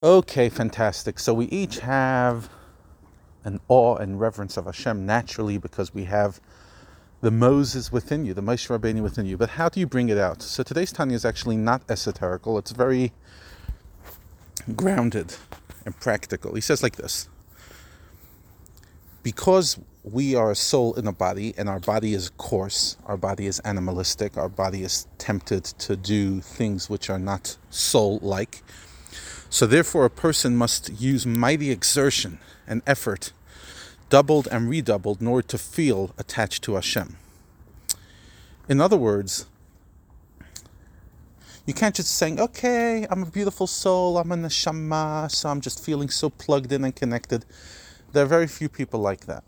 Okay, fantastic. So we each have an awe and reverence of Hashem naturally because we have the Moses within you, the Moshe Rabbeinu within you. But how do you bring it out? So today's Tanya is actually not esoterical. It's very grounded and practical. He says like this: Because we are a soul in a body, and our body is coarse, our body is animalistic, our body is tempted to do things which are not soul-like. So therefore, a person must use mighty exertion and effort doubled and redoubled in order to feel attached to Hashem. In other words, you can't just say, okay, I'm a beautiful soul, I'm a neshama, so I'm just feeling so plugged in and connected. There are very few people like that.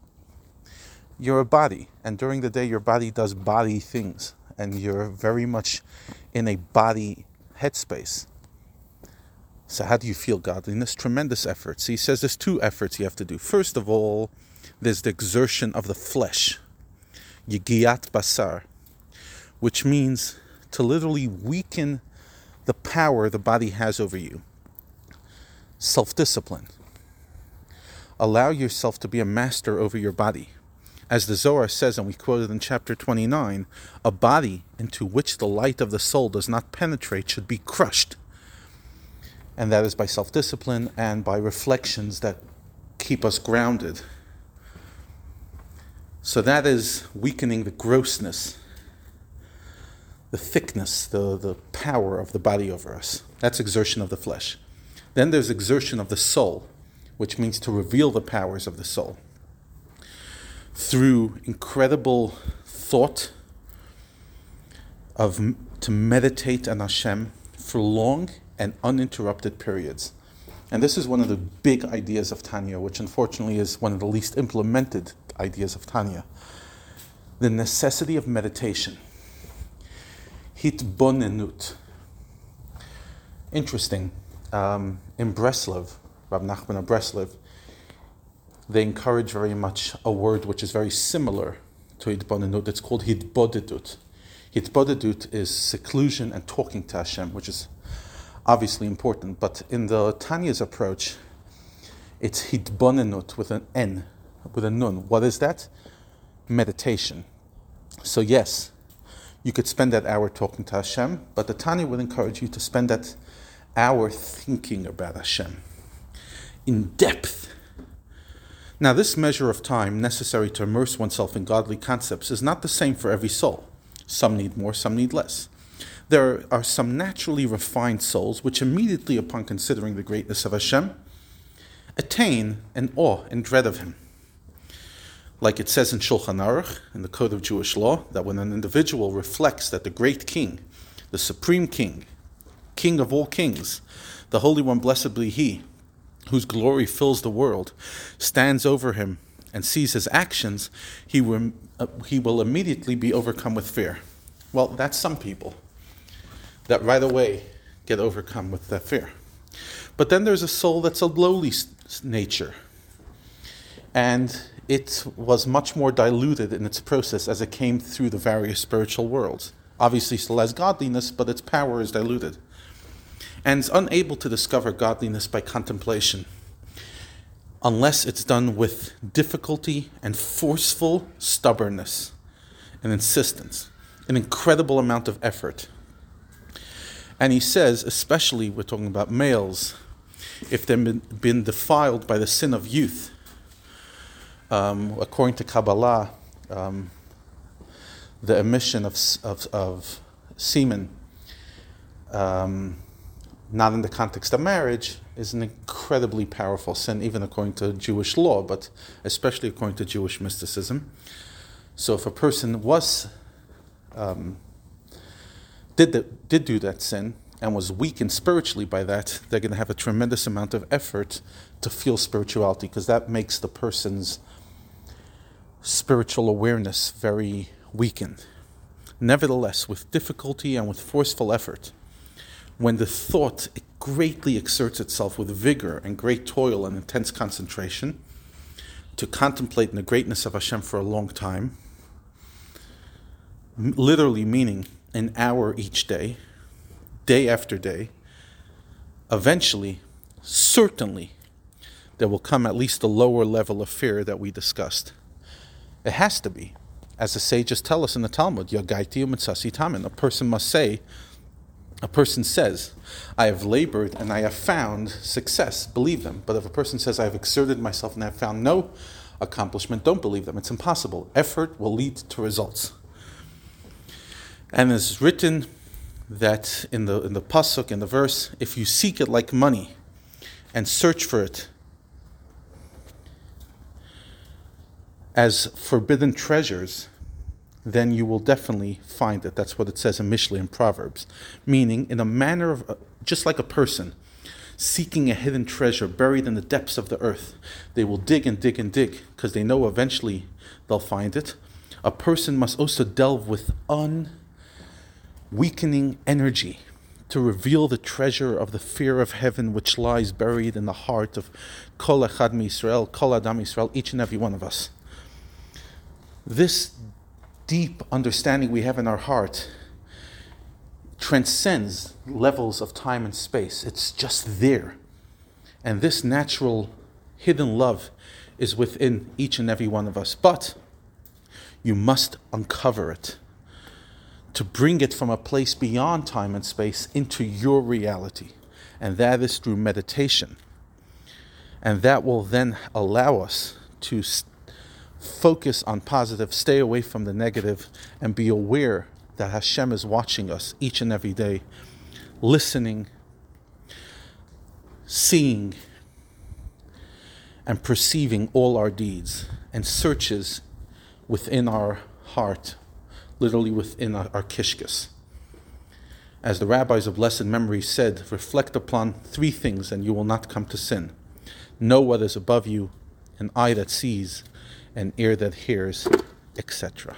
You're a body, and during the day, your body does body things, and you're very much in a body headspace. So, how do you feel godliness? Tremendous efforts. He says there's two efforts you have to do. First of all, there's the exertion of the flesh, yigiat basar, which means to literally weaken the power the body has over you. Self discipline. Allow yourself to be a master over your body. As the Zohar says, and we quoted in chapter 29, a body into which the light of the soul does not penetrate should be crushed. And that is by self discipline and by reflections that keep us grounded so that is weakening the grossness, the thickness, the, the power of the body over us. That's exertion of the flesh. Then there's exertion of the soul, which means to reveal the powers of the soul through incredible thought of to meditate on Hashem for long and uninterrupted periods. And this is one of the big ideas of Tanya, which unfortunately is one of the least implemented ideas of Tanya. The necessity of meditation. Hitbonenut. Interesting. Um, in Breslov, Rab Nachman of Breslov, they encourage very much a word which is very similar to Hitbonenut. It's called Hitbodedut. Hitbodedut is seclusion and talking to Hashem, which is obviously important. But in the Tanya's approach, it's Hitbonenut with an N, with a nun. What is that? Meditation. So, yes, you could spend that hour talking to Hashem, but the Tanya would encourage you to spend that hour thinking about Hashem in depth. Now, this measure of time necessary to immerse oneself in godly concepts is not the same for every soul. Some need more, some need less. There are some naturally refined souls which, immediately upon considering the greatness of Hashem, attain an awe and dread of Him like it says in Shulchan Aruch, in the Code of Jewish Law, that when an individual reflects that the great king, the supreme king, king of all kings, the Holy One, blessed be He, whose glory fills the world, stands over him and sees his actions, he will, uh, he will immediately be overcome with fear. Well, that's some people that right away get overcome with that fear. But then there's a soul that's a lowly nature. And it was much more diluted in its process as it came through the various spiritual worlds. Obviously, still has godliness, but its power is diluted. And is unable to discover godliness by contemplation unless it's done with difficulty and forceful stubbornness and insistence, an incredible amount of effort. And he says, especially we're talking about males, if they've been, been defiled by the sin of youth, um, according to Kabbalah, um, the emission of, of, of semen, um, not in the context of marriage, is an incredibly powerful sin, even according to Jewish law, but especially according to Jewish mysticism. So if a person was um, did the, did do that sin and was weakened spiritually by that, they're going to have a tremendous amount of effort to feel spirituality because that makes the person's spiritual awareness very weakened. Nevertheless, with difficulty and with forceful effort, when the thought greatly exerts itself with vigor and great toil and intense concentration to contemplate the greatness of Hashem for a long time, literally meaning an hour each day, day after day, eventually certainly there will come at least a lower level of fear that we discussed. It has to be. As the sages tell us in the Talmud, Yagaiti umitzasi tamin. A person must say, a person says, I have labored and I have found success, believe them. But if a person says, I have exerted myself and I have found no accomplishment, don't believe them. It's impossible. Effort will lead to results. And it's written that in the in the pasuk in the verse, if you seek it like money and search for it as forbidden treasures, then you will definitely find it. That's what it says in Mishlei and Proverbs, meaning in a manner of uh, just like a person seeking a hidden treasure buried in the depths of the earth. They will dig and dig and dig because they know eventually they'll find it. A person must also delve with un weakening energy to reveal the treasure of the fear of heaven which lies buried in the heart of Kol Echad Israel, Kol Adam Israel, each and every one of us. This deep understanding we have in our heart transcends levels of time and space. It's just there. And this natural hidden love is within each and every one of us. But you must uncover it to bring it from a place beyond time and space into your reality. And that is through meditation. And that will then allow us to focus on positive, stay away from the negative, and be aware that Hashem is watching us each and every day, listening, seeing, and perceiving all our deeds and searches within our heart literally within our, kishkas. As the rabbis of blessed memory said, reflect upon three things and you will not come to sin. Know what is above you, an eye that sees, an ear that hears, etc.